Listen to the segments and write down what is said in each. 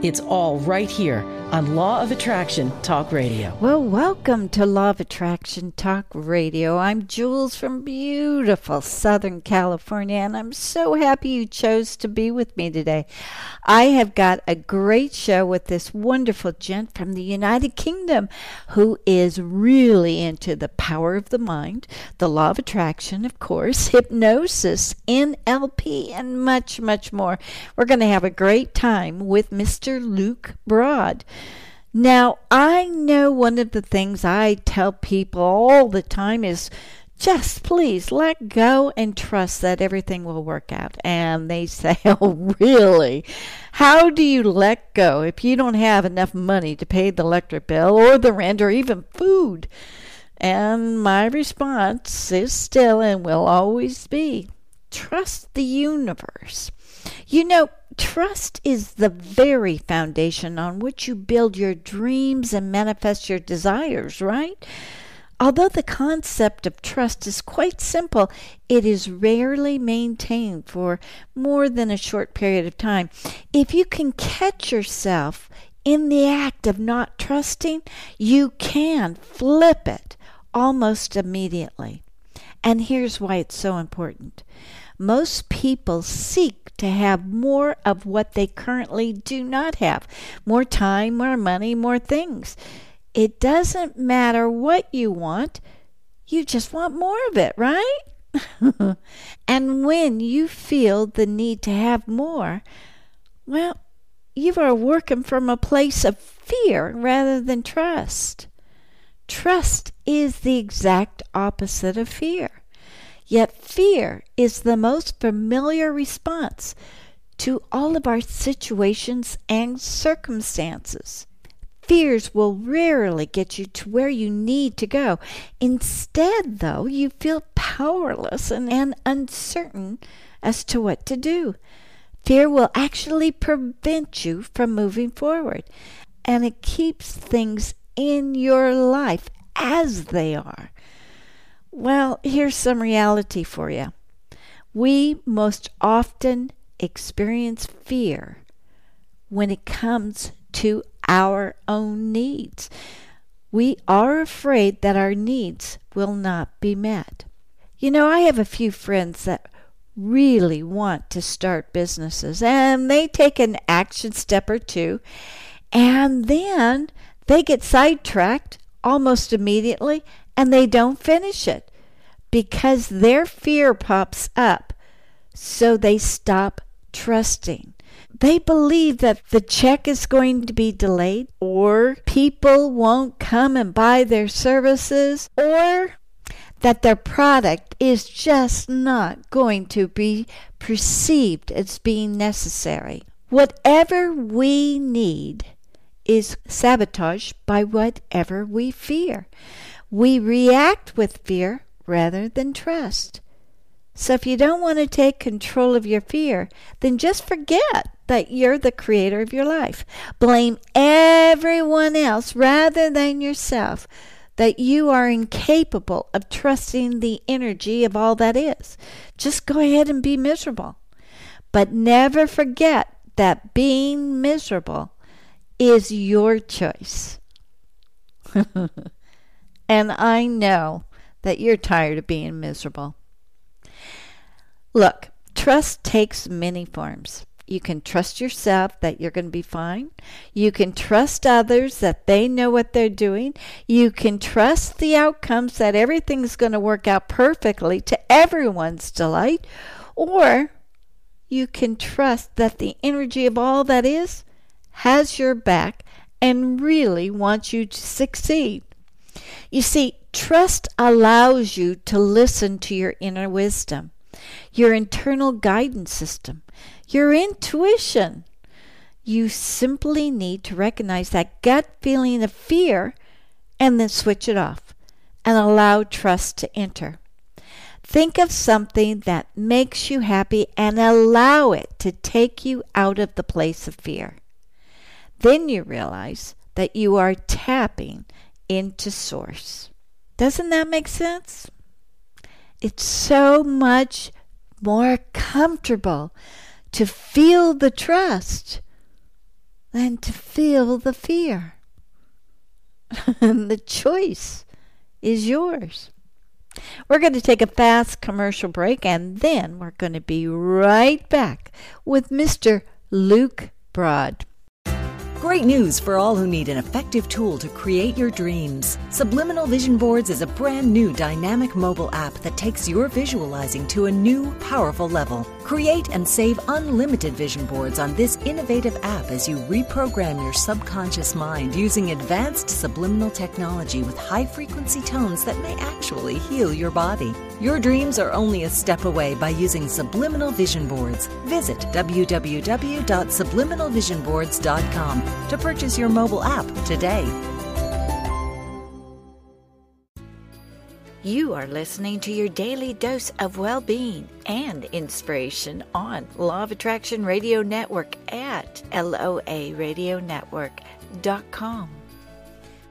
It's all right here on Law of Attraction Talk Radio. Well, welcome to Law of Attraction Talk Radio. I'm Jewels from beautiful Southern California, and I'm so happy you chose to be with me today. I have got a great show with this wonderful gent from the United Kingdom who is really into the power of the mind, the law of attraction, of course, hypnosis, NLP, and much, much more. We're going to have a great time with Mr. Luke Broad. Now, I know one of the things I tell people all the time is just please let go and trust that everything will work out. And they say, Oh, really? How do you let go if you don't have enough money to pay the electric bill or the rent or even food? And my response is still and will always be trust the universe. You know, trust is the very foundation on which you build your dreams and manifest your desires, right? Although the concept of trust is quite simple, it is rarely maintained for more than a short period of time. If you can catch yourself in the act of not trusting, you can flip it almost immediately. And here's why it's so important. Most people seek to have more of what they currently do not have more time, more money, more things. It doesn't matter what you want, you just want more of it, right? and when you feel the need to have more, well, you are working from a place of fear rather than trust. Trust is the exact opposite of fear. Yet fear is the most familiar response to all of our situations and circumstances. Fears will rarely get you to where you need to go. Instead, though, you feel powerless and, and uncertain as to what to do. Fear will actually prevent you from moving forward, and it keeps things in your life as they are. Well, here's some reality for you. We most often experience fear when it comes to our own needs. We are afraid that our needs will not be met. You know, I have a few friends that really want to start businesses and they take an action step or two and then they get sidetracked almost immediately and they don't finish it because their fear pops up. So they stop trusting. They believe that the check is going to be delayed, or people won't come and buy their services, or that their product is just not going to be perceived as being necessary. Whatever we need is sabotaged by whatever we fear. We react with fear rather than trust. So if you don't want to take control of your fear, then just forget that you're the creator of your life. Blame everyone else rather than yourself that you are incapable of trusting the energy of all that is. Just go ahead and be miserable. But never forget that being miserable is your choice. and I know that you're tired of being miserable. Look, trust takes many forms. You can trust yourself that you're going to be fine. You can trust others that they know what they're doing. You can trust the outcomes that everything's going to work out perfectly to everyone's delight. Or you can trust that the energy of all that is has your back and really wants you to succeed. You see, trust allows you to listen to your inner wisdom, your internal guidance system, your intuition. You simply need to recognize that gut feeling of fear and then switch it off. and allow trust to enter. Think of something that makes you happy and allow it to take you out of the place of fear. Then you realize that you are tapping into Source. Doesn't that make sense? It's so much more comfortable to feel the trust than to feel the fear. the choice is yours. We're going to take a fast commercial break and then we're going to be right back with Mr. Luke Broad. Great news for all who need an effective tool to create your dreams. Subliminal Vision Boards is a brand new dynamic mobile app that takes your visualizing to a new, powerful level. Create and save unlimited vision boards on this innovative app as you reprogram your subconscious mind using advanced subliminal technology with high frequency tones that may actually heal your body. Your dreams are only a step away by using subliminal vision boards. Visit www.subliminalvisionboards.com to purchase your mobile app today. You are listening to your daily dose of well being and inspiration on Law of Attraction Radio Network at loaradionetwork.com.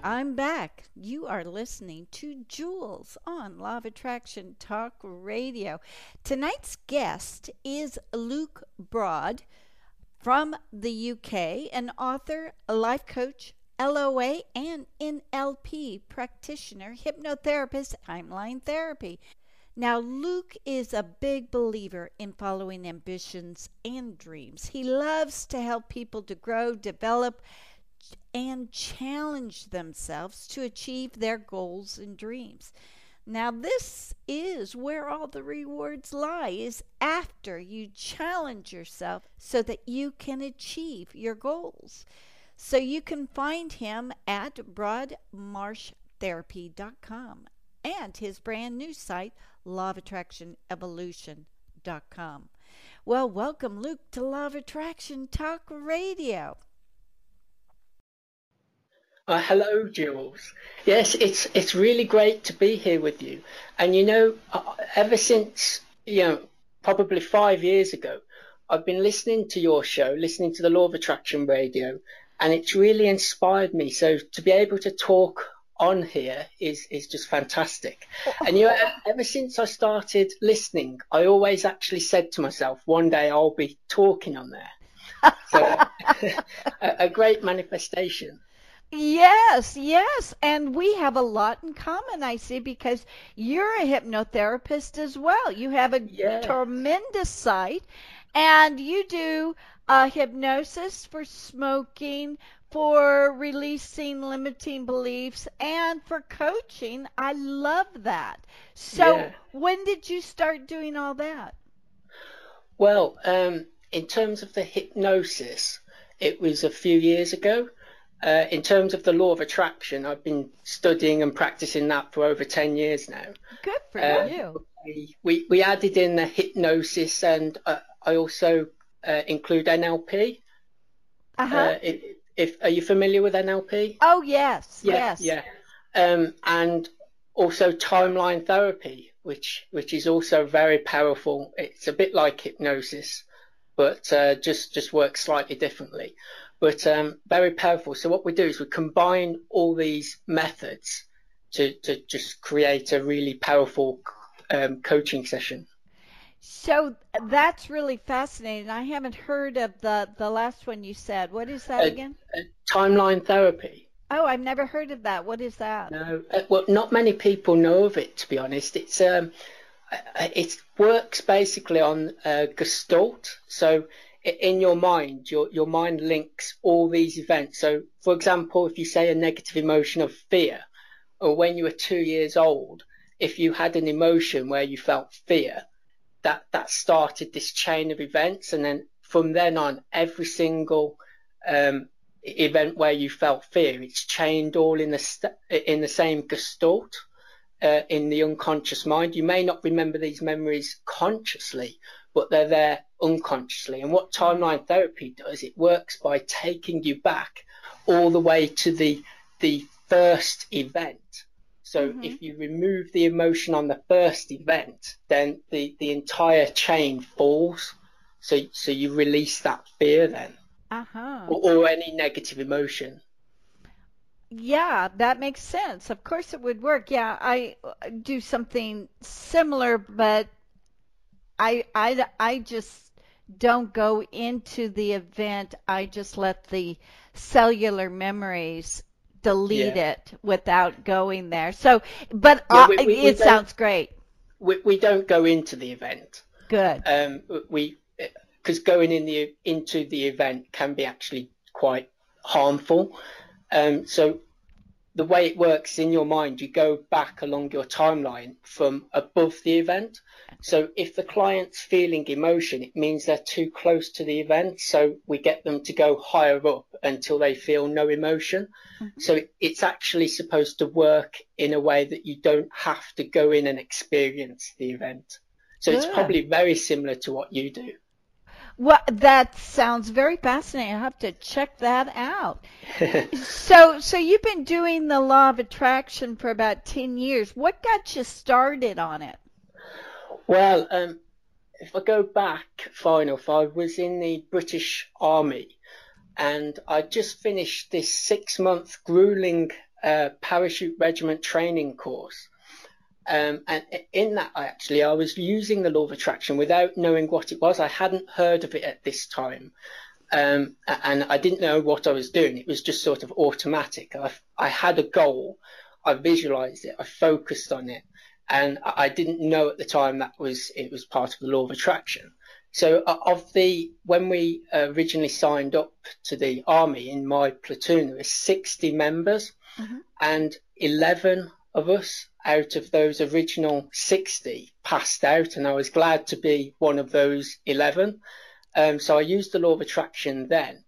I'm back. You are listening to Jewels on Law of Attraction Talk Radio. Tonight's guest is Luke Broad from the UK, an author, a life coach, LOA, and NLP practitioner, hypnotherapist, timeline therapy. Now, Luke is a big believer in following ambitions and dreams. He loves to help people to grow, develop, and challenge themselves to achieve their goals and dreams. Now, this is where all the rewards lie, is after you challenge yourself so that you can achieve your goals. So you can find him at broadmarshtherapy.com and his brand new site, lawofattractionevolution.com. Well, welcome, Luke, to Law of Attraction Talk Radio. Uh, hello, Jewels. Yes, it's it's really great to be here with you. And you know, uh, ever since you know, probably five years ago, I've been listening to your show, listening to the Law of Attraction Radio, and it's really inspired me. So to be able to talk on here is is just fantastic. And you know, ever since I started listening, I always actually said to myself, one day I'll be talking on there. So a, a great manifestation. Yes, yes. And we have a lot in common, I see, because you're a hypnotherapist as well. You have a Yeah. tremendous site and you do uh, hypnosis for smoking, for releasing limiting beliefs, and for coaching. I love that. So, Yeah. when did you start doing all that? Well, um, in terms of the hypnosis, it was a few years ago. Uh, in terms of the law of attraction, I've been studying and practicing that for over 10 years now. Good for Uh, you. We, we, added in the hypnosis and uh, I also uh, include NLP. Uh-huh. Uh, if, if, are you familiar with NLP? oh, yes, Yeah, yes. yeah. Um, and also timeline therapy, which which is also very powerful. It's a bit like hypnosis, but uh, just just works slightly differently. But um, very powerful. So what we do is we combine all these methods to to just create a really powerful um, coaching session. So that's really fascinating. I haven't heard of the the last one you said. What is that Uh, again? Uh, timeline therapy. Oh, I've never heard of that. What is that? No, uh, well, not many people know of it. To be honest, it's um, uh, it works basically on uh, Gestalt. So in your mind, your your mind links all these events. So, for example, if you say a negative emotion of fear, or when you were two years old, if you had an emotion where you felt fear, that that started this chain of events, and then from then on, every single um, event where you felt fear, it's chained all in the st- in the same gestalt uh, in the unconscious mind. You may not remember these memories consciously, but they're there unconsciously. And what timeline therapy does, it works by taking you back all the way to the the first event. So mm-hmm. if you remove the emotion on the first event, then the, the entire chain falls. So so you release that fear then, uh-huh. or, or any negative emotion. Yeah, that makes sense. Of course, it would work. Yeah, I do something similar, but I I I just don't go into the event. I just let the cellular memories delete yeah. it without going there. So, but yeah, we, we, it we sounds great. We, we don't go into the event. Good. Um, we because going in the into the event can be actually quite harmful. Um, so the way it works in your mind, you go back along your timeline from above the event. So if the client's feeling emotion, it means they're too close to the event. So we get them to go higher up until they feel no emotion. Mm-hmm. So it's actually supposed to work in a way that you don't have to go in and experience the event. So it's probably very similar to what you do. Well, that sounds very fascinating. I have to check that out. so, so you've been doing the law of attraction for about ten years. What got you started on it? Well, um, if I go back far enough, I was in the British Army, and I just finished this six-month grueling uh, parachute regiment training course. Um, and in that, I actually, I was using the law of attraction without knowing what it was. I hadn't heard of it at this time. Um, and I didn't know what I was doing. It was just sort of automatic. I, I had a goal. I visualized it. I focused on it. And I didn't know at the time that was, it was part of the law of attraction. So uh, of the, when we originally signed up to the army in my platoon, there were 60 members mm-hmm. and 11 of us out of those original 60 passed out, and I was glad to be one of those 11. Um, so I used the law of attraction then.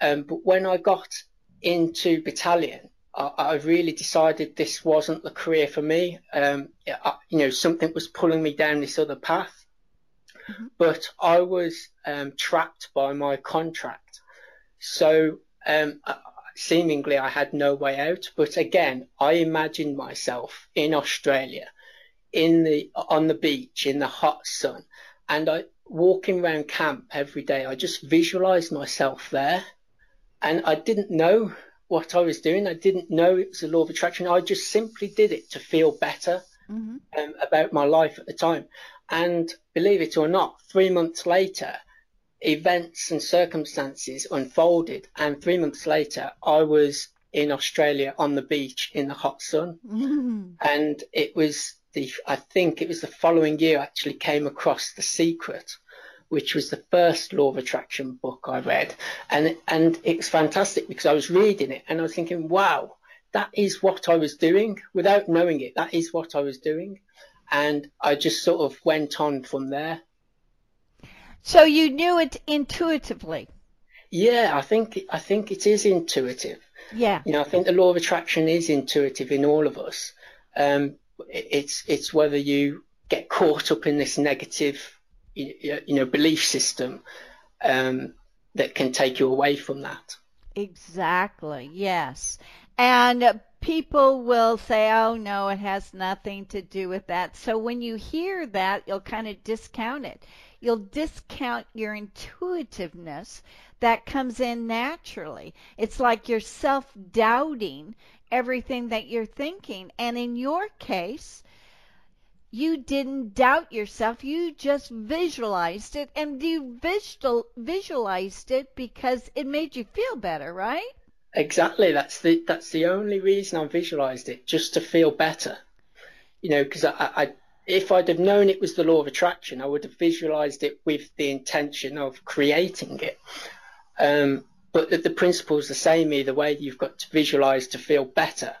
Um, but when I got into battalion, I, I, really decided this wasn't the career for me. Um, I, you know, something was pulling me down this other path. Mm-hmm. But I was um, trapped by my contract. So um, seemingly I had no way out. But again, I imagined myself in Australia, in the on the beach in the hot sun, and I walking around camp every day. I just visualized myself there, and I didn't know what I was doing. I didn't know it was the law of attraction. I just simply did it to feel better mm-hmm. um, about my life at the time. And believe it or not, three months later, events and circumstances unfolded, and three months later, I was in Australia on the beach in the hot sun, mm. and it was the I think it was the following year I actually came across The Secret, which was the first law of attraction book I read, and and it was fantastic because I was reading it and I was thinking, wow, that is what I was doing without knowing it. That is what I was doing, and I just sort of went on from there. So you knew it intuitively. Yeah, I think I think it is intuitive. Yeah. You know, I think the law of attraction is intuitive in all of us. Um, it's it's whether you get caught up in this negative, you know, belief system um, that can take you away from that. Exactly. Yes. And people will say, "Oh no, it has nothing to do with that." So when you hear that, you'll kind of discount it you'll discount your intuitiveness that comes in naturally. It's like you're self doubting everything that you're thinking. And in your case, you didn't doubt yourself. You just visualized it and you visual, visualized it because it made you feel better, right? Exactly. That's the that's the only reason I visualized it, just to feel better. You know, because I, I if I'd have known it was the law of attraction, I would have visualized it with the intention of creating it. Um, but the, the principle is the same either way. You've got to visualize to feel better.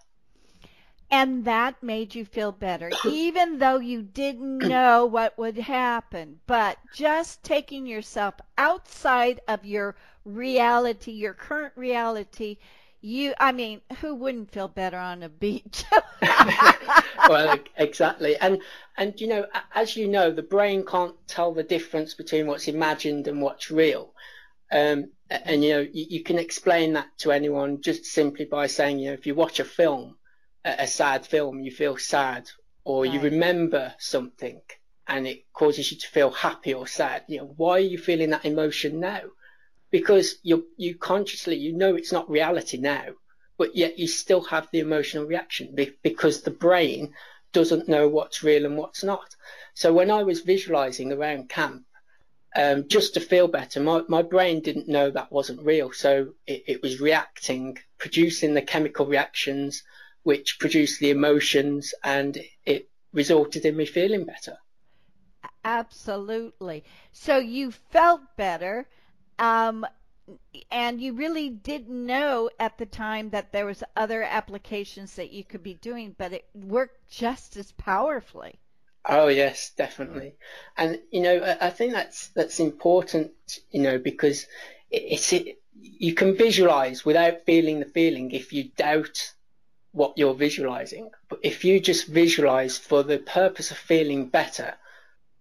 And that made you feel better, even though you didn't know what would happen. But just taking yourself outside of your reality, your current reality, you i mean who wouldn't feel better on a beach well exactly and and you know as you know the brain can't tell the difference between what's imagined and what's real um, and you know you, you, can explain that to anyone just simply by saying you know if you watch a film a, a sad film, you feel sad, or right. you remember something and it causes you to feel happy or sad. You know, why are you feeling that emotion now? Because you you consciously you know it's not reality now, but yet you still have the emotional reaction because the brain doesn't know what's real and what's not. So when I was visualizing around camp, um, just to feel better, my, my brain didn't know that wasn't real. So it, it was reacting, producing the chemical reactions, which produced the emotions, and it resulted in me feeling better. Absolutely. So you felt better, um, and you really didn't know at the time that there was other applications that you could be doing, but it worked just as powerfully. Oh yes, definitely. And you know, I think that's that's important. You know, because it's it, you can visualize without feeling the feeling if you doubt what you're visualizing. But if you just visualize for the purpose of feeling better,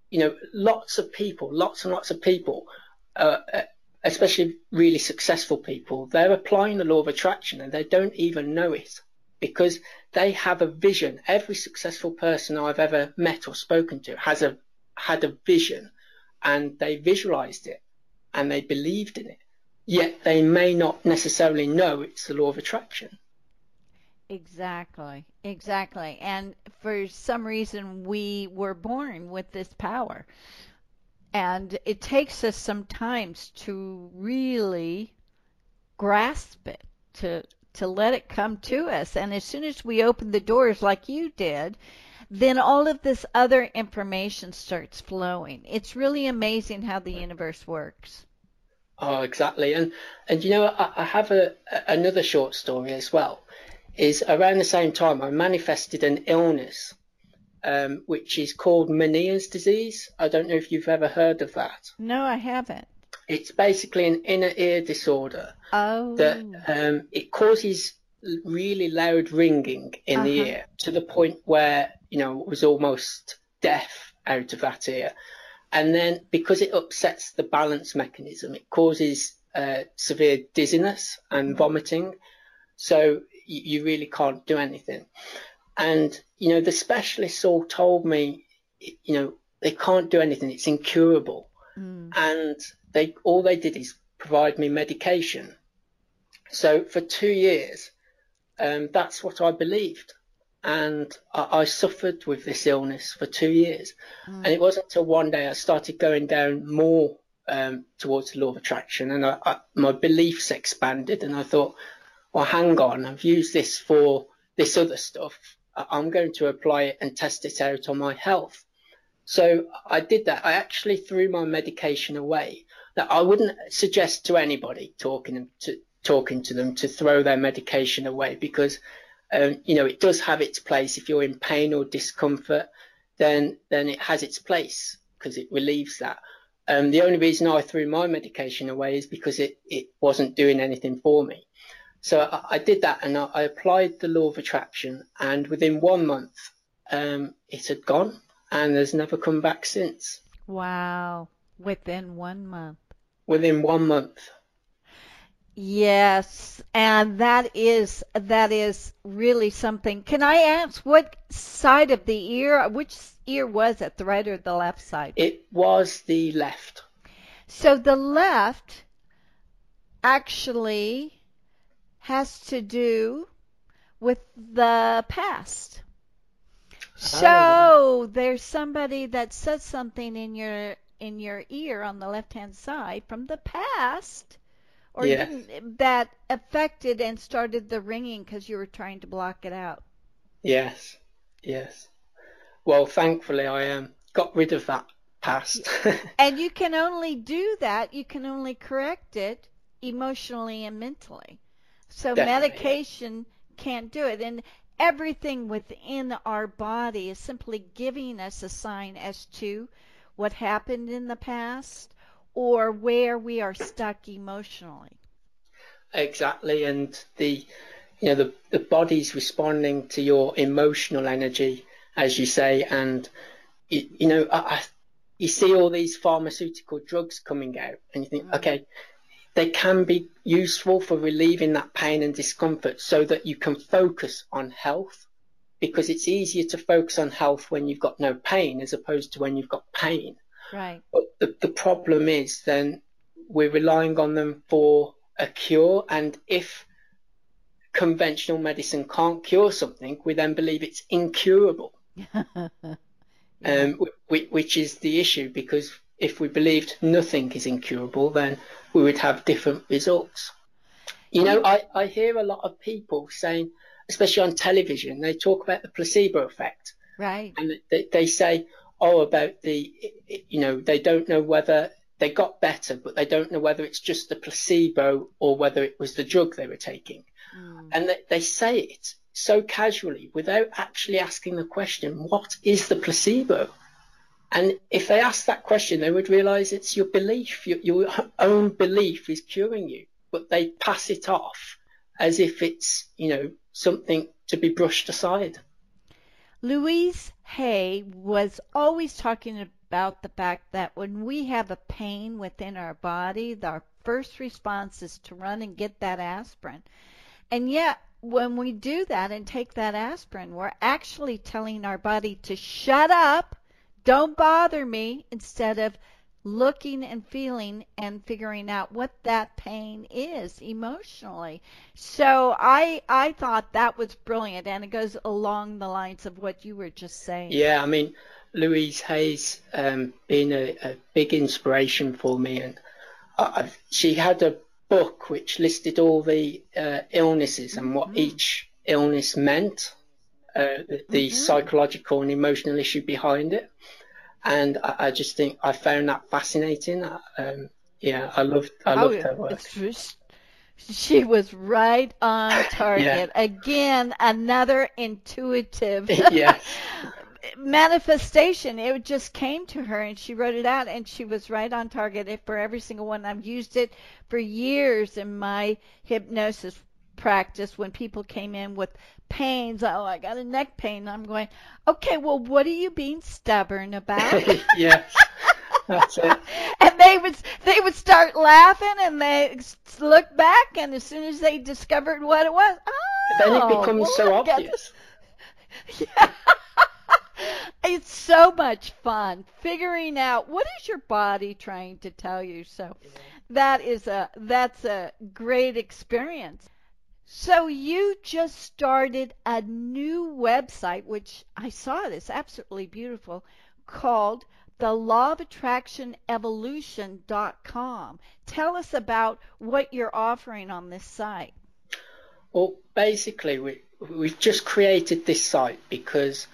you know, lots of people, lots and lots of people, uh, uh, especially really successful people, they're applying the law of attraction and they don't even know it because they have a vision. Every successful person I've ever met or spoken to has a had a vision and they visualized it and they believed in it. Yet they may not necessarily know it's the law of attraction. Exactly, exactly. And for some reason, we were born with this power. And it takes us sometimes to really grasp it, to to let it come to us. And as soon as we open the doors like you did, then all of this other information starts flowing. It's really amazing how the universe works. Oh, exactly. And and you know, I, I have a, another short story as well is around the same time I manifested an illness, um, which is called Meniere's disease. I don't know if you've ever heard of that. No, I haven't. It's basically an inner ear disorder. Oh. That um, it causes really loud ringing in uh-huh. the ear to the point where you know it was almost deaf out of that ear. And then because it upsets the balance mechanism, it causes uh, severe dizziness and vomiting. So you, you really can't do anything. And, you know, the specialists all told me, you know, they can't do anything. It's incurable. Mm. And they, all they did is provide me medication. So for two years, um, that's what I believed. And I, I, suffered with this illness for two years. Mm. And it wasn't until one day I started going down more um, towards the law of attraction and I, I, my beliefs expanded and I thought, well, hang on, I've used this for this other stuff. I'm going to apply it and test it out on my health. So I did that. I actually threw my medication away. That I wouldn't suggest to anybody talking to talking to them to throw their medication away because um, you know it does have its place. If you're in pain or discomfort, then then it has its place because it relieves that. Um, the only reason I threw my medication away is because it, it wasn't doing anything for me. So I, I did that and I, I, applied the law of attraction, and within one month, um, it had gone and has never come back since. Wow. Within one month. Within one month. Yes, and that is that is really something. Can I ask what side of the ear? Which ear was it, the right or the left side? It was the left. So the left actually has to do with the past. So oh. there's somebody that says something in your in your ear on the left hand side from the past, or yes. that affected and started the ringing because you were trying to block it out. Yes, yes. Well, thankfully, I um, got rid of that past. and you can only do that. You can only correct it emotionally and mentally. So Definitely. medication can't do it. And everything within our body is simply giving us a sign as to what happened in the past or where we are stuck emotionally. Exactly. And the you know the the body's responding to your emotional energy, as you say, and you, you know I, you see all these pharmaceutical drugs coming out, and you think, mm. okay, they can be useful for relieving that pain and discomfort so that you can focus on health because it's easier to focus on health when you've got no pain as opposed to when you've got pain. Right. But the, the problem is then we're relying on them for a cure, and if conventional medicine can't cure something, we then believe it's incurable. yeah. um, which is the issue because if we believed nothing is incurable, then we would have different results. You know, I, I hear a lot of people saying, especially on television, they talk about the placebo effect. Right. And they, they say, oh, about the, you know, they don't know whether they got better, but they don't know whether it's just the placebo or whether it was the drug they were taking. Mm. And they, they say it so casually without actually asking the question, what is the placebo? And if they ask that question, they would realize it's your belief, your, your own belief is curing you, but they pass it off as if it's, you know, something to be brushed aside. Louise Hay was always talking about the fact that when we have a pain within our body, our first response is to run and get that aspirin. And yet, when we do that and take that aspirin, we're actually telling our body to shut up, don't bother me, instead of looking and feeling and figuring out what that pain is emotionally. So I I thought that was brilliant and it goes along the lines of what you were just saying. Yeah, I mean Louise Hay's um, been a, a, big inspiration for me and I, she had a book which listed all the uh, illnesses and what mm-hmm. each illness meant, uh, the, mm-hmm. psychological and emotional issue behind it. And I, I just think I found that fascinating. Um, yeah, I loved, I loved oh, her work. She was right on target. yeah. Again, another intuitive. yes. manifestation. It just came to her and she wrote it out and she was right on target for every single one. I've used it for years in my hypnosis practice when people came in with pains. Oh, I got a neck pain. I'm going, okay, well, what are you being stubborn about? yes. That's it. and they would they would start laughing and they look back and as soon as they discovered what it was, oh, then it oh, becomes so obvious. Yeah it's so much fun figuring out what is your body trying to tell you. So that is a that's a great experience. So you just started a new website, which I saw this absolutely beautiful, called the law of attraction evolution.com. Tell us about what you're offering on this site. Well, basically, we, we've just created this site because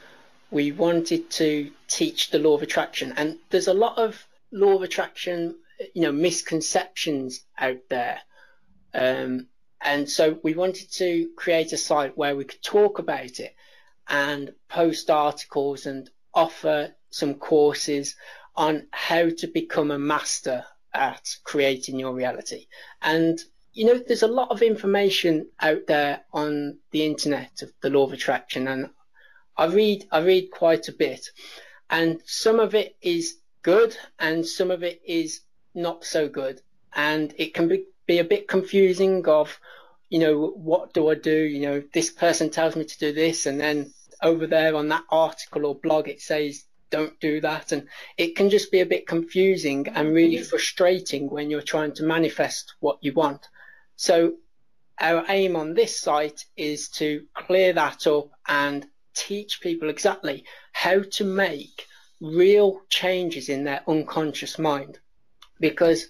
we wanted to teach the law of attraction. And there's a lot of law of attraction, you know, misconceptions out there. Um, and so we wanted to create a site where we could talk about it and post articles and offer some courses on how to become a master at creating your reality. And you know, there's a lot of information out there on the internet of the law of attraction, and I read I read quite a bit, and some of it is good, and some of it is not so good, and it can be, be a bit confusing. Of you know what do I do? You know this person tells me to do this, and then over there on that article or blog it says don't do that, and it can just be a bit confusing and really frustrating when you're trying to manifest what you want. So our aim on this site is to clear that up and teach people exactly how to make real changes in their unconscious mind because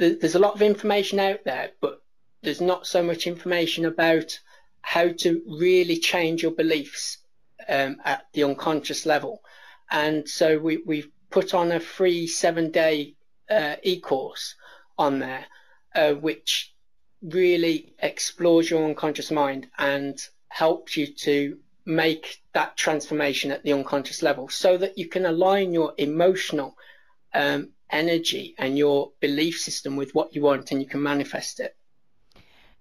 there's a lot of information out there, but there's not so much information about how to really change your beliefs um, at the unconscious level. And so we, we've put on a free seven day uh, e-course on there, uh, which really explores your unconscious mind and helps you to make that transformation at the unconscious level so that you can align your emotional um, energy and your belief system with what you want and you can manifest it.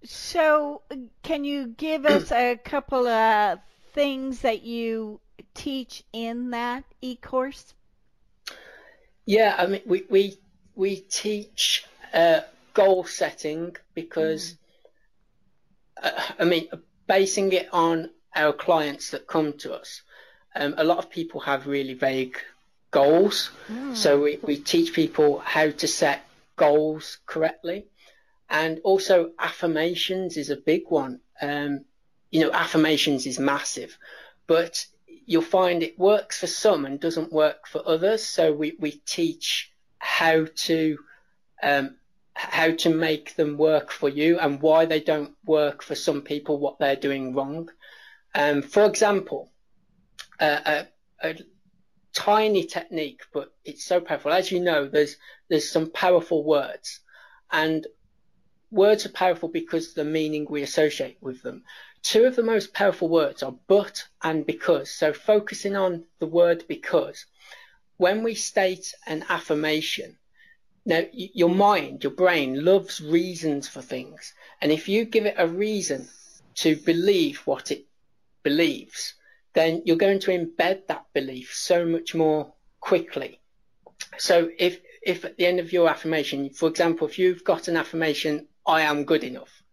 So, can you give us a couple of things that you teach in that e-course? Yeah, I mean, we we we teach uh, goal setting because, mm. uh, I mean, basing it on our clients that come to us, um, a lot of people have really vague goals. Mm. So we, we teach people how to set goals correctly. And also affirmations is a big one. Um, you know, affirmations is massive, but you'll find it works for some and doesn't work for others. So we, we teach how to um, how to make them work for you and why they don't work for some people, what they're doing wrong. Um, for example, uh, a, a, tiny technique, but it's so powerful. As you know, there's there's some powerful words, and words are powerful because the meaning we associate with them. Two of the most powerful words are but and because. So focusing on the word because. When we state an affirmation, now your mind, your brain loves reasons for things. And if you give it a reason to believe what it believes, then you're going to embed that belief so much more quickly. So if, if at the end of your affirmation, for example, if you've got an affirmation, I am good enough,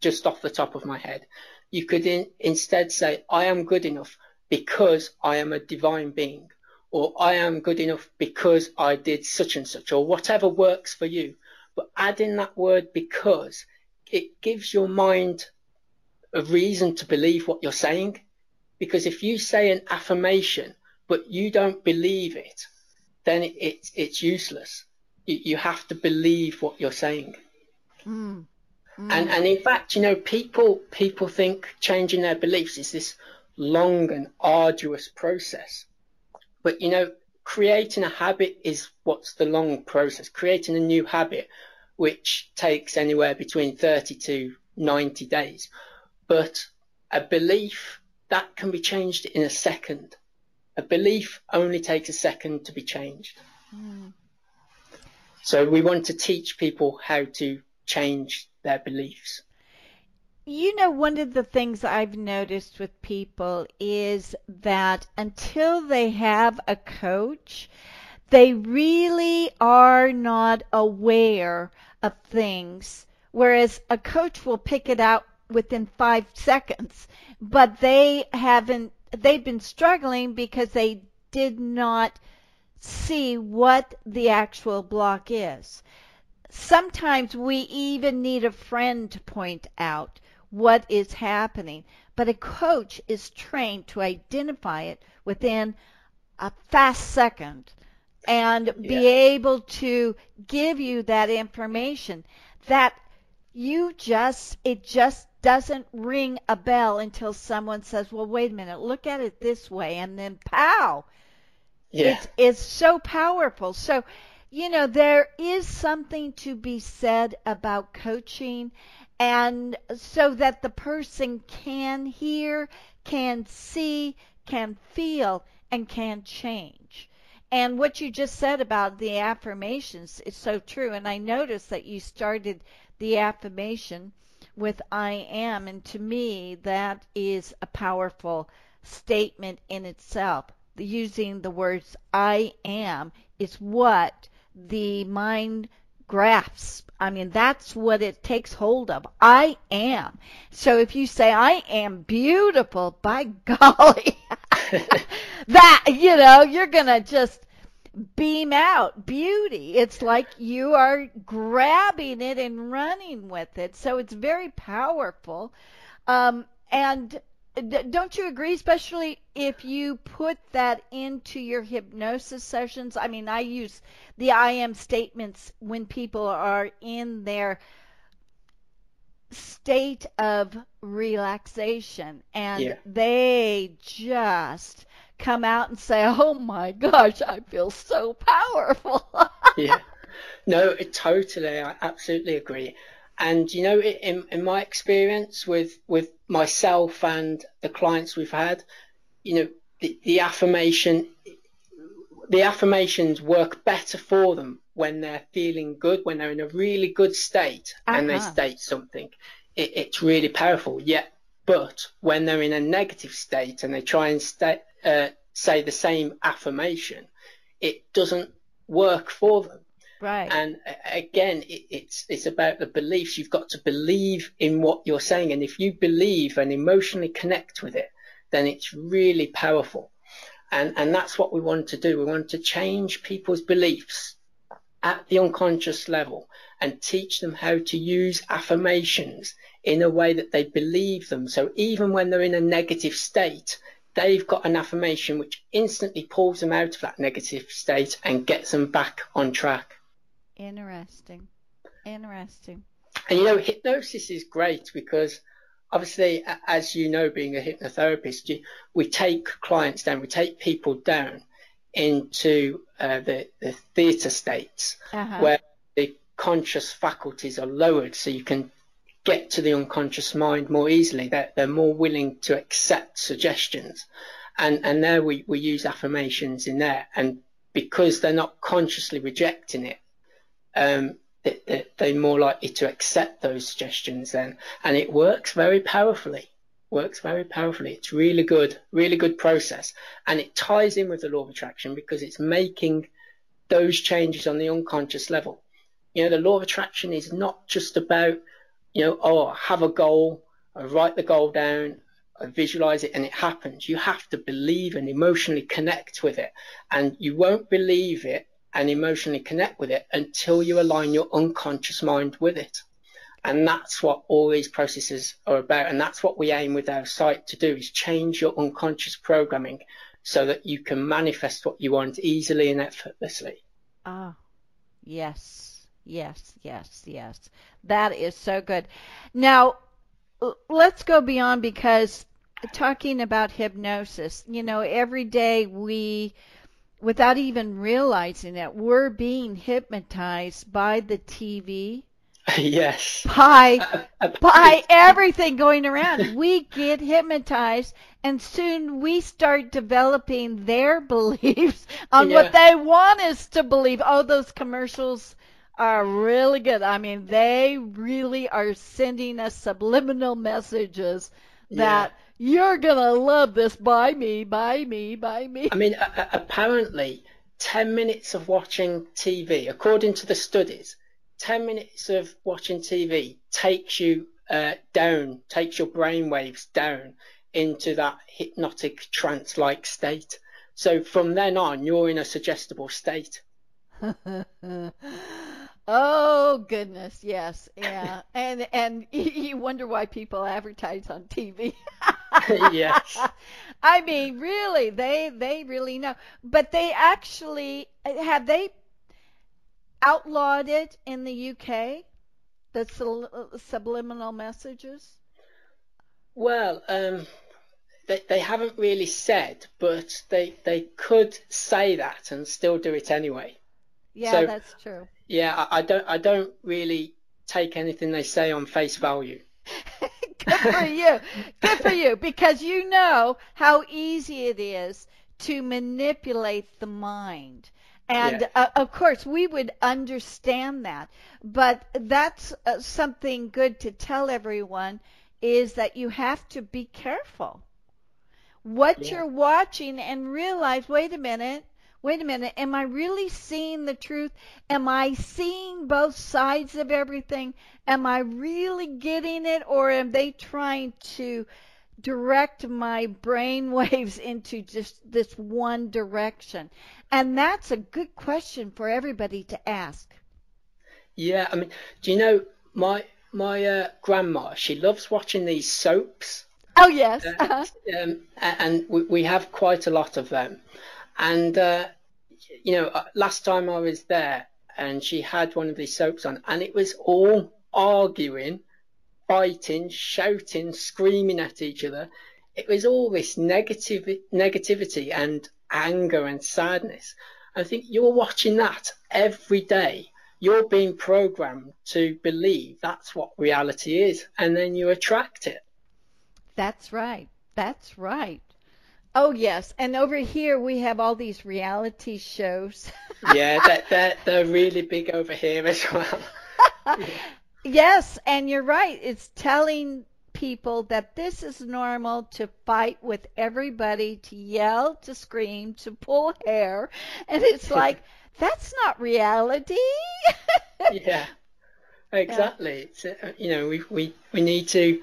just off the top of my head, you could in, instead say, I am good enough because I am a divine being, or I am good enough because I did such and such, or whatever works for you. But adding that word because, it gives your mind a reason to believe what you're saying. Because if you say an affirmation, but you don't believe it, then it, it it's useless. You, you, have to believe what you're saying. Mm. Mm. And and in fact, you know, people people think changing their beliefs is this long and arduous process. But you know, creating a habit is what's the long process. Creating a new habit, which takes anywhere between 30 to 90 days. But a belief that can be changed in a second. A belief only takes a second to be changed. Mm. So we want to teach people how to change their beliefs. You know, one of the things I've noticed with people is that until they have a coach, they really are not aware of things. Whereas a coach will pick it out within five seconds, but they haven't, they've been struggling because they did not see what the actual block is sometimes we even need a friend to point out what is happening. But a coach is trained to identify it within a fast second and yeah. be able to give you that information that you just, it just doesn't ring a bell until someone says, well, wait a minute, look at it this way. And then pow. Yeah. It's, it's so powerful. So you know, there is something to be said about coaching and so that the person can hear, can see, can feel, and can change. And what you just said about the affirmations is so true. And I noticed that you started the affirmation with I am. And to me, that is a powerful statement in itself. Using the words I am is what the mind grasps. I mean, that's what it takes hold of. I am. So if you say, I am beautiful, by golly, that, you know, you're going to just beam out beauty. It's like you are grabbing it and running with it. So it's very powerful. Um, and don't you agree, especially if you put that into your hypnosis sessions? I mean, I use the I am statements when people are in their state of relaxation and yeah. they just come out and say, "Oh my gosh, I feel so powerful." yeah. No, it, totally. I absolutely agree. And you know, in in my experience with with myself and the clients we've had, you know, the, the affirmation, the affirmations work better for them when they're feeling good, when they're in a really good state, uh-huh. and they uh-huh. state something. It, it's really powerful. Yet, but when they're in a negative state and they try and sta- uh, say the same affirmation, it doesn't work for them. Right. And again, it, it's it's about the beliefs. You've got to believe in what you're saying, and if you believe and emotionally connect with it, then it's really powerful. And, and that's what we want to do. We want to change people's beliefs at the unconscious level and teach them how to use affirmations in a way that they believe them. So even when they're in a negative state, they've got an affirmation which instantly pulls them out of that negative state and gets them back on track. Interesting. Interesting. And you know, hypnosis is great because obviously, as you know, being a hypnotherapist, we take clients down, we take people down into uh, the, the theta states uh-huh. where the conscious faculties are lowered so you can get to the unconscious mind more easily. They're, they're more willing to accept suggestions. And, and there we, we use affirmations in there. And because they're not consciously rejecting it, um, they, they're more likely to accept those suggestions then. And it works very powerfully. Works very powerfully. It's really good, really good process. And it ties in with the law of attraction because it's making those changes on the unconscious level. You know, the law of attraction is not just about, you know, oh, have a goal, I write the goal down, I visualize it and it happens. You have to believe and emotionally connect with it. And you won't believe it and emotionally connect with it until you align your unconscious mind with it. And that's what all these processes are about. And that's what we aim with our site to do is change your unconscious programming so that you can manifest what you want easily and effortlessly. Ah, yes, yes, yes, yes. That is so good. Now, let's go beyond because talking about hypnosis, you know, every day we without even realizing it, we're being hypnotized by the TV. Yes. By by everything going around. We get hypnotized and soon we start developing their beliefs on yeah. what they want us to believe. Oh, those commercials are really good. I mean, they really are sending us subliminal messages that yeah you're gonna love this. Buy me, buy me, buy me. I mean, apparently, 10 minutes of watching TV, according to the studies, 10 minutes of watching TV takes you uh, down, takes your brain waves down into that hypnotic trance like state. So from then on, you're in a suggestible state. Oh goodness, yes, yeah, and and you wonder why people advertise on TV. yes. I mean, really, they they really know, but they actually have they outlawed it in the UK. The subliminal messages. Well, um, they they haven't really said, but they they could say that and still do it anyway. Yeah, so, that's true. Yeah, I, I don't I don't really take anything they say on face value. Good for you. Good for you because you know how easy it is to manipulate the mind. And yeah. uh, of course, we would understand that. But that's uh, something good to tell everyone is that you have to be careful what yeah. you're watching and realize wait a minute, wait a minute, am I really seeing the truth? Am I seeing both sides of everything? Am I really getting it or am they trying to direct my brain waves into just this one direction? And that's a good question for everybody to ask. Yeah, I mean, do you know my my uh, grandma? She loves watching these soaps. Oh yes, uh, uh-huh. um, and we, we have quite a lot of them. And uh, you know, uh, last time I was there, and she had one of these soaps on, and it was all arguing, fighting, shouting, screaming at each other. It was all this negative negativity and anger and sadness. I think you're watching that every day. You're being programmed to believe that's what reality is, and then you attract it. That's right. That's right. Oh yes, and over here we have all these reality shows. yeah, they're, they're, they're really big over here as well. yes, and you're right. It's telling people that this is normal to fight with everybody, to yell, to scream, to pull hair, and it's like that's not reality. yeah, exactly. Yeah. Uh, you know, we we we need to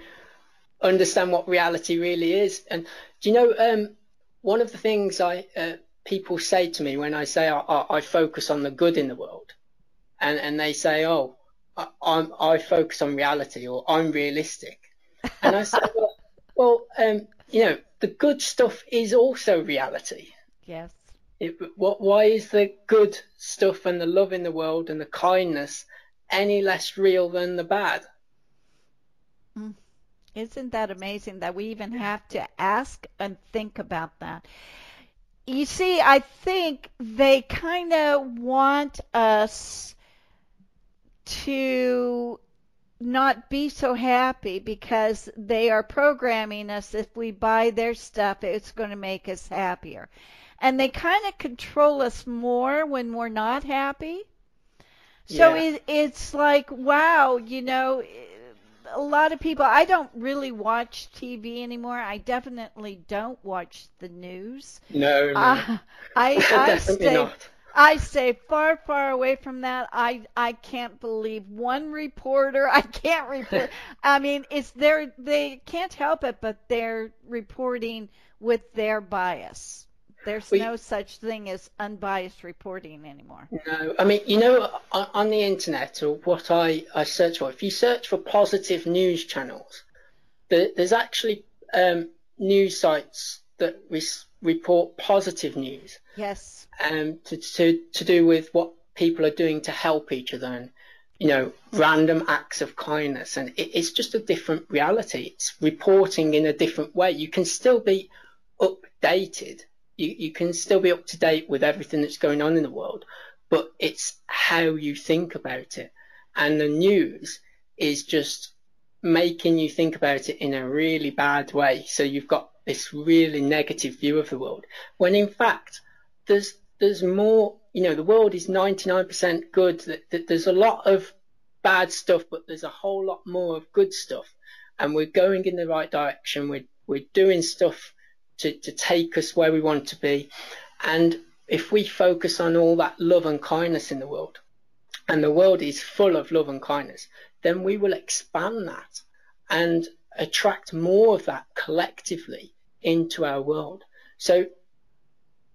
understand what reality really is. And do you know, um, one of the things I uh, people say to me when I say I, I, focus on the good in the world, and and they say, oh, I, I'm I focus on reality or I'm realistic, and I say, well, well um, you know, the good stuff is also reality. Yes. It, what, why is the good stuff and the love in the world and the kindness any less real than the bad? Isn't that amazing that we even have to ask and think about that? You see, I think they kind of want us to not be so happy because they are programming us if we buy their stuff, it's going to make us happier. And they kind of control us more when we're not happy. So yeah. it, it's like, wow, you know, a lot of people, I don't really watch TV anymore. I definitely don't watch the news. No, no. Uh, I, I stay, not. I stay far, far away from that. I I can't believe one reporter. I can't report. I mean, it's their they can't help it, but they're reporting with their bias. There's no such thing as unbiased reporting anymore. No, I mean, you know, on, on the internet or what I, I search for, if you search for positive news channels, there, there's actually um, news sites that re- report positive news. Yes. Um, to, to, to do with what people are doing to help each other and, you know, random acts of kindness. And it, it's just a different reality. It's reporting in a different way. You can still be updated you, you can still be up to date with everything that's going on in the world, but it's how you think about it. And the news is just making you think about it in a really bad way. So you've got this really negative view of the world. When in fact, there's there's more. You know, the world is 99% good. That There's a lot of bad stuff, but there's a whole lot more of good stuff. And we're going in the right direction. We're we're doing stuff to, to take us where we want to be. And if we focus on all that love and kindness in the world, and the world is full of love and kindness, then we will expand that and attract more of that collectively into our world. So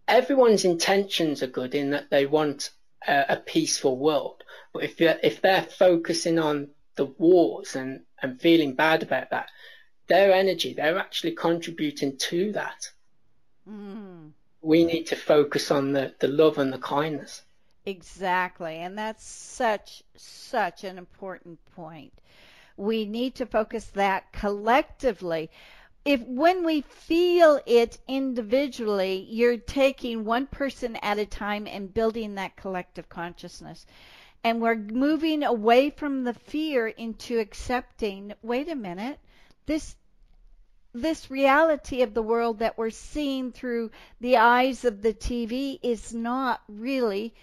everyone's intentions are good in that they want a, a peaceful world. But if, if they're focusing on the wars and, and feeling bad about that, their energy, they're actually contributing to that. Mm. We need to focus on the, the love and the kindness. Exactly. And that's such, such an important point. We need to focus that collectively. If when we feel it individually, you're taking one person at a time and building that collective consciousness. And we're moving away from the fear into accepting, wait a minute, this this reality of the world that we're seeing through the eyes of the TV is not really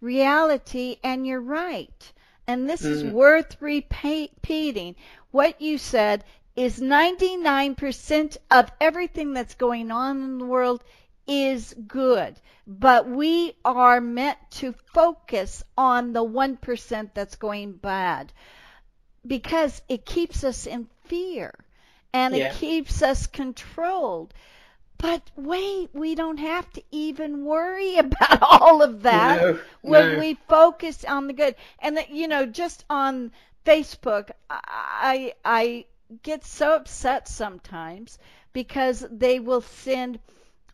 reality and you're right. And this mm. is worth repeating. What you said is 99% of everything that's going on in the world is good but we are meant to focus on the 1% that's going bad because it keeps us in fear and yeah. it keeps us controlled. But wait, we don't have to even worry about all of that no, when no. we focus on the good. And that, you know, just on Facebook, I I get so upset sometimes because they will send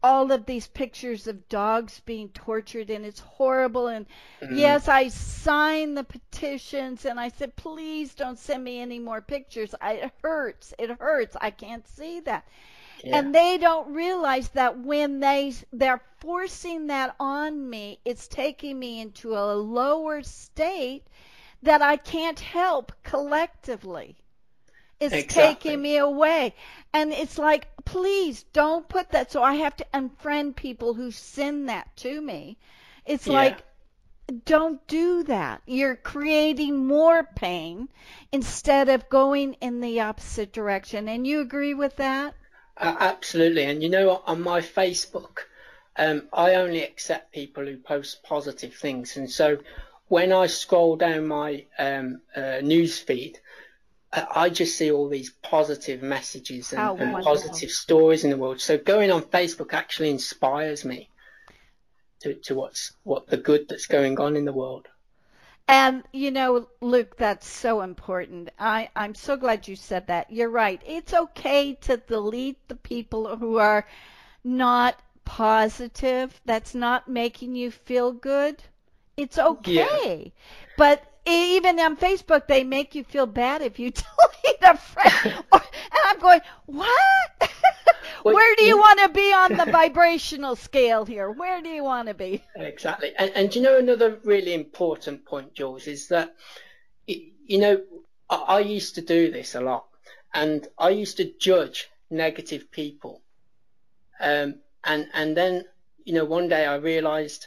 all of these pictures of dogs being tortured and it's horrible. And mm-hmm. yes i signed the petitions and i said please don't send me any more pictures. I, it hurts. It hurts. I can't see that. Yeah. and they don't realize that when they they're forcing that on me it's taking me into a lower state that i can't help collectively it's exactly. taking me away. And it's like, please don't put that. So I have to unfriend people who send that to me. It's yeah. like, don't do that. You're creating more pain instead of going in the opposite direction. And you agree with that? Uh, absolutely. And you know, on my Facebook, um, I only accept people who post positive things. And so when I scroll down my um, uh, news feed, I just see all these positive messages and, and positive stories in the world. So going on Facebook actually inspires me to, to what's what the good that's going on in the world. And you know, Luke, that's so important. I, I'm so glad you said that. You're right. It's okay to delete the people who are not positive, that's not making you feel good. It's okay. Yeah. But even on Facebook, they make you feel bad if you delete a friend. and I'm going, what? Where do you want to be on the vibrational scale here? Where do you want to be? Exactly. And, and you know, another really important point, Jewels, is that, you know, I, I used to do this a lot and I used to judge negative people. Um, and, and then, you know, one day I realized,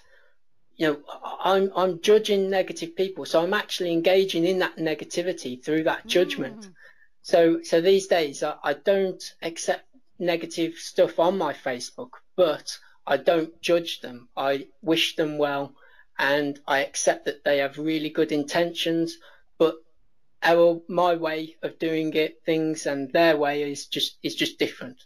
you know, I'm, I'm judging negative people. So I'm actually engaging in that negativity through that judgment. Mm. So, so these days I, I don't accept negative stuff on my Facebook, but I don't judge them. I wish them well and I accept that they have really good intentions, but our my way of doing it, things and their way is just is just different.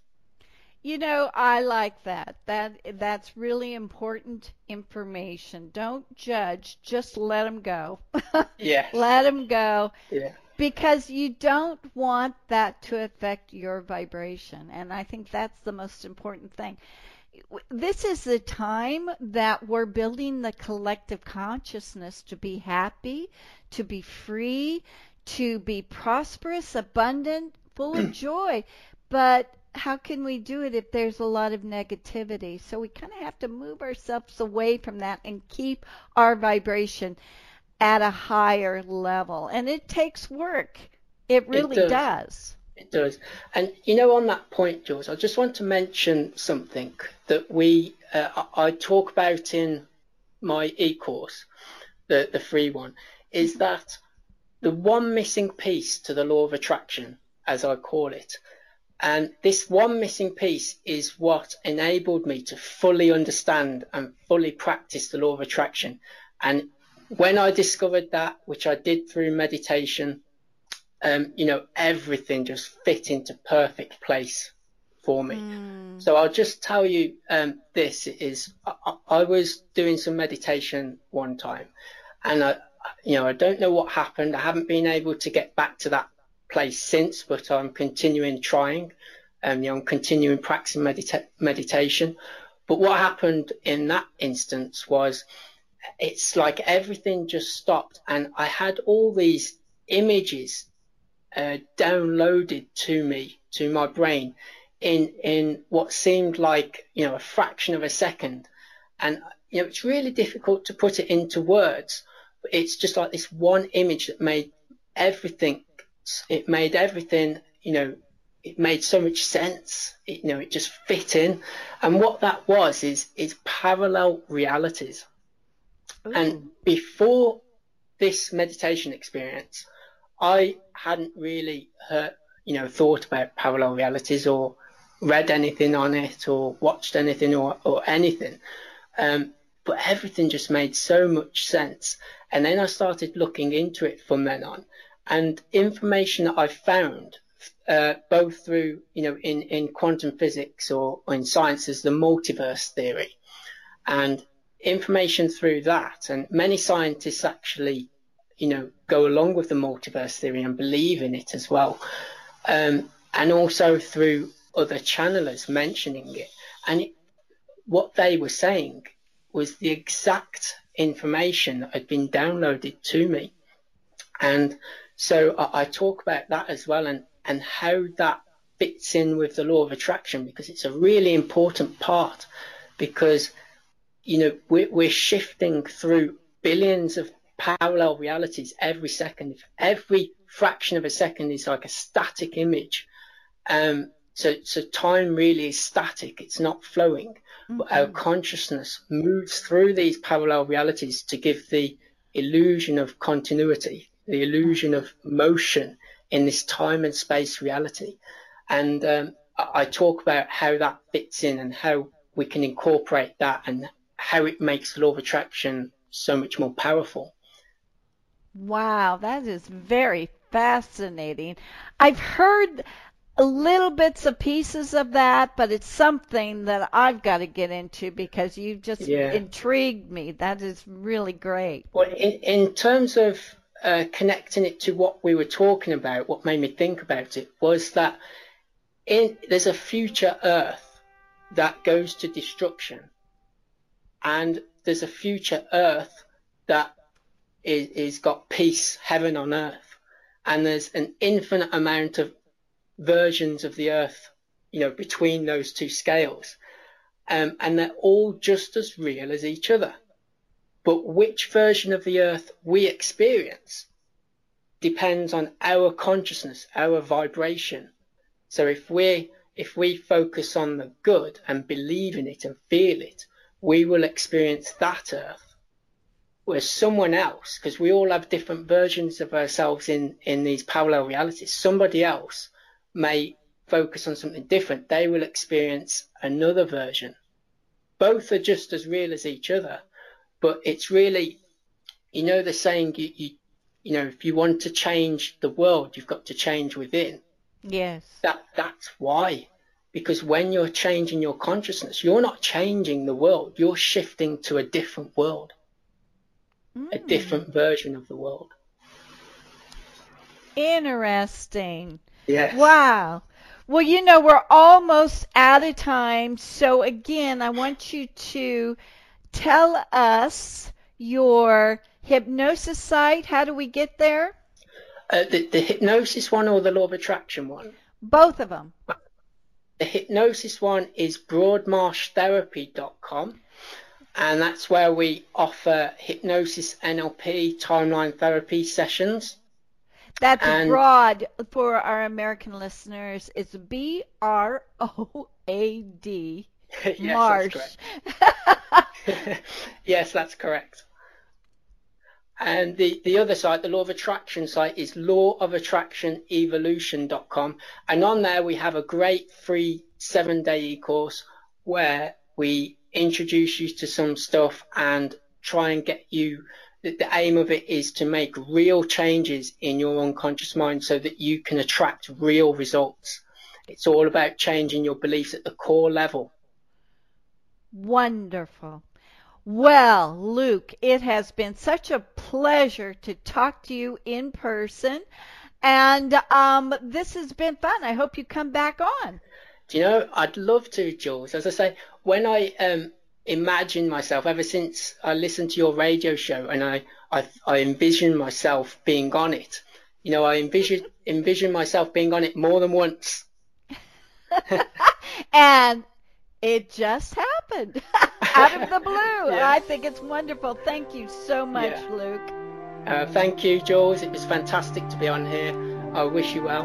You know, I like that. That that's really important information. Don't judge, just let them go. yeah. Let them go. Yeah because you don't want that to affect your vibration. And I think that's the most important thing. This is the time that we're building the collective consciousness to be happy, to be free, to be prosperous, abundant, full of joy. But how can we do it if there's a lot of negativity? So we kind of have to move ourselves away from that and keep our vibration at a higher level. And it takes work. It really it does. does. It does. And you know, on that point, Jewels, I just want to mention something that we uh, I talk about in my e-course, the the free one, is that the one missing piece to the law of attraction, as I call it. And this one missing piece is what enabled me to fully understand and fully practice the law of attraction. And when I discovered that, which I did through meditation, um, you know, everything just fit into perfect place for me. Mm. So I'll just tell you um, this is I, I, was doing some meditation one time and I, you know, I don't know what happened. I haven't been able to get back to that place since, but I'm continuing trying. Um, you know, I'm continuing practicing medita- meditation. But what happened in that instance was it's like everything just stopped and I had all these images uh, downloaded to me, to my brain in, in what seemed like, you know, a fraction of a second. And, you know, it's really difficult to put it into words, but it's just like this one image that made everything, it made everything, you know, it made so much sense. It, you know, it just fit in. And what that was is, is parallel realities. Ooh. And before this meditation experience, I hadn't really heard, you know, thought about parallel realities or read anything on it or watched anything or, or anything. Um, but everything just made so much sense. And then I started looking into it from then on. And information that I found, uh, both through, you know, in, in quantum physics or, or in science, is the multiverse theory. And information through that. And many scientists actually, you know, go along with the multiverse theory and believe in it as well. Um, and also through other channelers mentioning it. And it, what they were saying was the exact information that had been downloaded to me. And so I, I talk about that as well and, and how that fits in with the law of attraction because it's a really important part because you know, we're, we're shifting through billions of parallel realities every second. Every fraction of a second is like a static image. Um, so, so time really is static. It's not flowing. Mm-hmm. But our consciousness moves through these parallel realities to give the illusion of continuity, the illusion of motion in this time and space reality. And um, I, talk about how that fits in and how we can incorporate that and how it makes the law of attraction so much more powerful. Wow, that is very fascinating. I've heard little bits of pieces of that, but it's something that I've got to get into because you just yeah. intrigued me. That is really great. Well, in, in terms of uh, connecting it to what we were talking about, what made me think about it was that in there's a future Earth that goes to destruction, and there's a future Earth that is, is got peace, heaven on earth, and there's an infinite amount of versions of the earth, you know, between those two scales. Um, and they're all just as real as each other. But which version of the earth we experience depends on our consciousness, our vibration. So if we if we focus on the good and believe in it and feel it, we will experience that earth. Whereas someone else, because we all have different versions of ourselves in, in these parallel realities, somebody else may focus on something different, they will experience another version. Both are just as real as each other, but it's really, you know, the saying, you, you, you know, if you want to change the world, you've got to change within. Yes. That that's why. Because when you're changing your consciousness, you're not changing the world. You're shifting to a different world, mm. a different version of the world. Interesting. Yes. Wow. Well, you know, we're almost out of time. So, again, I want you to tell us your hypnosis site. How do we get there? Uh, the, the hypnosis one or the law of attraction one? Both of them. The hypnosis one is broadmarshtherapy.com, and that's where we offer hypnosis, NLP, timeline therapy sessions. That's and, broad for our American listeners. It's B R O A D. yes, Marsh. Yes, that's correct. And the, the other site, the Law of Attraction site, is lawofattractionevolution.com. And on there, we have a great free seven day e course where we introduce you to some stuff and try and get you the aim of it is to make real changes in your unconscious mind so that you can attract real results. It's all about changing your beliefs at the core level. Wonderful. Well, Luke, it has been such a pleasure to talk to you in person. And um, this has been fun. I hope you come back on. Do you know, I'd love to, Jewels. As I say, when I um, imagine myself ever since I listened to your radio show and I, I, I envision myself being on it. You know, I envision envision myself being on it more than once. and it just happened out of the blue. Yes. I think it's wonderful. Thank you so much, yeah. Luke. Uh, thank you, Jewels. It was fantastic to be on here. I wish you well.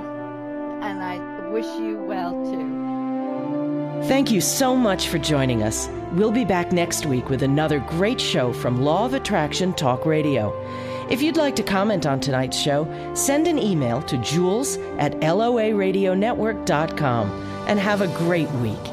And I wish you well too. Thank you so much for joining us. We'll be back next week with another great show from Law of Attraction Talk Radio. If you'd like to comment on tonight's show, send an email to jewels at loaradionetwork.com and have a great week.